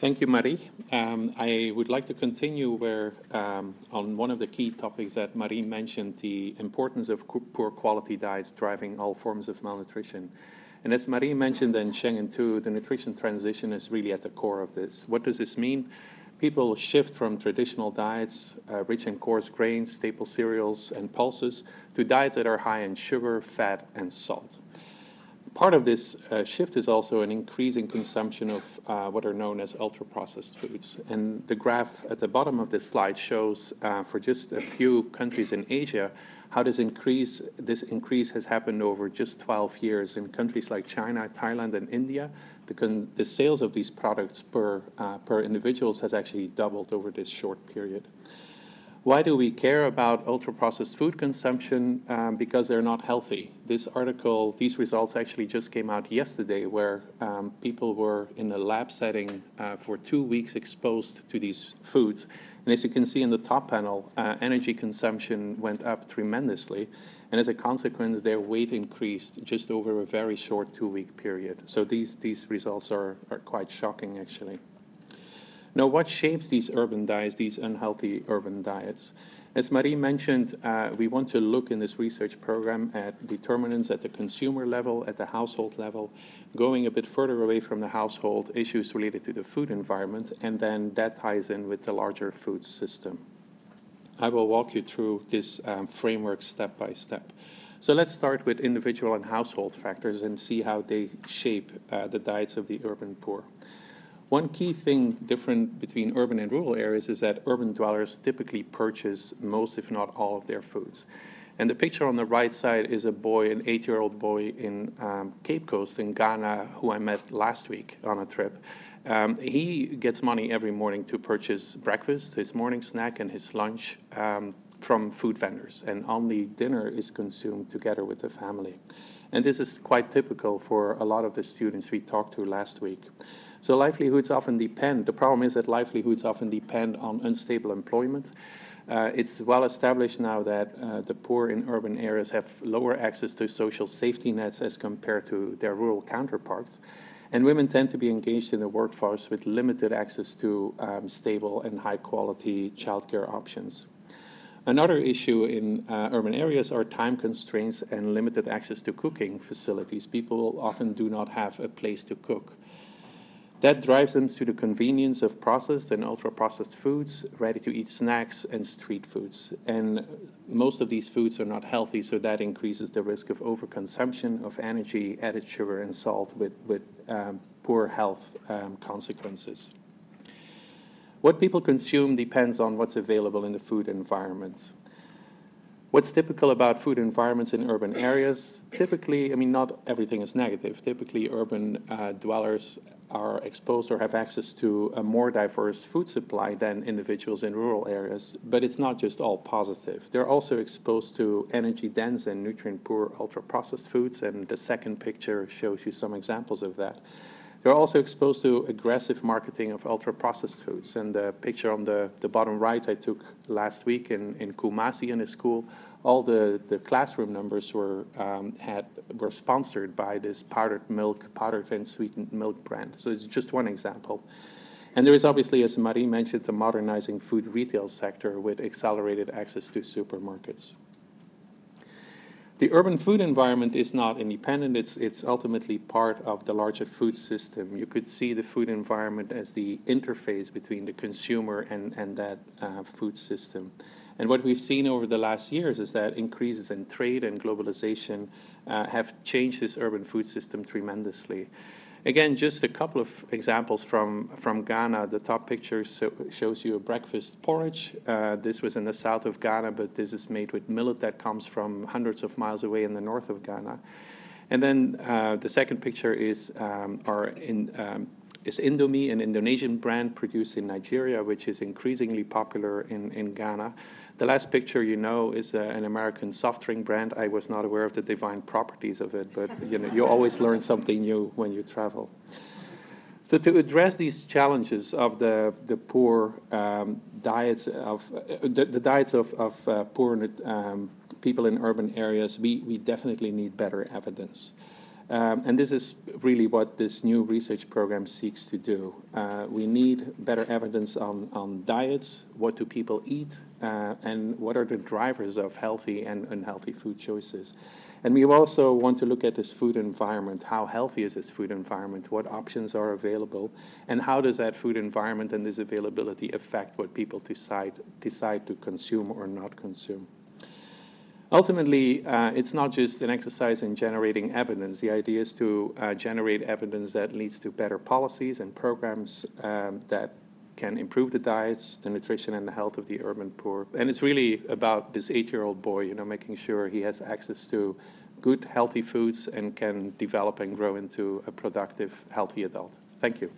Thank you, Marie. Um, I would like to continue where um, on one of the key topics that Marie mentioned, the importance of poor quality diets driving all forms of malnutrition. And as Marie mentioned in Shenggen 2, the nutrition transition is really at the core of this. What does this mean? People shift from traditional diets, uh, rich in coarse grains, staple cereals, and pulses, to diets that are high in sugar, fat, and salt part of this uh, shift is also an increasing consumption of uh, what are known as ultra-processed foods. And the graph at the bottom of this slide shows uh, for just a few countries in Asia how this increase, this increase has happened over just 12 years. In countries like China, Thailand, and India, the, the sales of these products per, uh, per individuals has actually doubled over this short period. Why do we care about ultra processed food consumption? Um, because they're not healthy. This article, these results actually just came out yesterday, where um, people were in a lab setting uh, for two weeks exposed to these foods. And as you can see in the top panel, uh, energy consumption went up tremendously. And as a consequence, their weight increased just over a very short two week period. So these, these results are, are quite shocking, actually. Now, what shapes these urban diets, these unhealthy urban diets? As Marie mentioned, uh, we want to look in this research program at determinants at the consumer level, at the household level, going a bit further away from the household, issues related to the food environment, and then that ties in with the larger food system. I will walk you through this um, framework step by step. So let's start with individual and household factors and see how they shape uh, the diets of the urban poor. One key thing different between urban and rural areas is that urban dwellers typically purchase most, if not all, of their foods. And the picture on the right side is a boy, an eight year old boy in um, Cape Coast in Ghana, who I met last week on a trip. Um, he gets money every morning to purchase breakfast, his morning snack, and his lunch um, from food vendors. And only dinner is consumed together with the family. And this is quite typical for a lot of the students we talked to last week. So livelihoods often depend, the problem is that livelihoods often depend on unstable employment. Uh, it's well established now that uh, the poor in urban areas have lower access to social safety nets as compared to their rural counterparts. And women tend to be engaged in the workforce with limited access to um, stable and high quality childcare options. Another issue in uh, urban areas are time constraints and limited access to cooking facilities. People often do not have a place to cook. That drives them to the convenience of processed and ultra processed foods, ready to eat snacks, and street foods. And most of these foods are not healthy, so that increases the risk of overconsumption of energy, added sugar, and salt with, with um, poor health um, consequences. What people consume depends on what's available in the food environment. What's typical about food environments in urban areas? Typically, I mean, not everything is negative. Typically, urban uh, dwellers are exposed or have access to a more diverse food supply than individuals in rural areas. But it's not just all positive. They're also exposed to energy dense and nutrient poor ultra processed foods, and the second picture shows you some examples of that. They're also exposed to aggressive marketing of ultra processed foods. And the picture on the, the bottom right I took last week in, in Kumasi in a school, all the, the classroom numbers were, um, had, were sponsored by this powdered milk, powdered and sweetened milk brand. So it's just one example. And there is obviously, as Marie mentioned, the modernizing food retail sector with accelerated access to supermarkets. The urban food environment is not independent, it's, it's ultimately part of the larger food system. You could see the food environment as the interface between the consumer and, and that uh, food system. And what we've seen over the last years is that increases in trade and globalization uh, have changed this urban food system tremendously. Again, just a couple of examples from, from Ghana. The top picture so, shows you a breakfast porridge. Uh, this was in the south of Ghana, but this is made with millet that comes from hundreds of miles away in the north of Ghana. And then uh, the second picture is um, our in, um, is Indomie, an Indonesian brand produced in Nigeria, which is increasingly popular in, in Ghana. The last picture you know is uh, an American soft drink brand. I was not aware of the divine properties of it, but you know, you always learn something new when you travel. So to address these challenges of the, the poor um, diets of uh, the, the, diets of, of uh, poor um, people in urban areas, we, we definitely need better evidence. Um, and this is really what this new research program seeks to do. Uh, we need better evidence on, on diets, what do people eat, uh, and what are the drivers of healthy and unhealthy food choices. And we also want to look at this food environment. How healthy is this food environment? What options are available? And how does that food environment and this availability affect what people decide, decide to consume or not consume? Ultimately, uh, it's not just an exercise in generating evidence. The idea is to uh, generate evidence that leads to better policies and programs um, that can improve the diets, the nutrition, and the health of the urban poor. And it's really about this eight-year-old boy, you know, making sure he has access to good, healthy foods and can develop and grow into a productive, healthy adult. Thank you.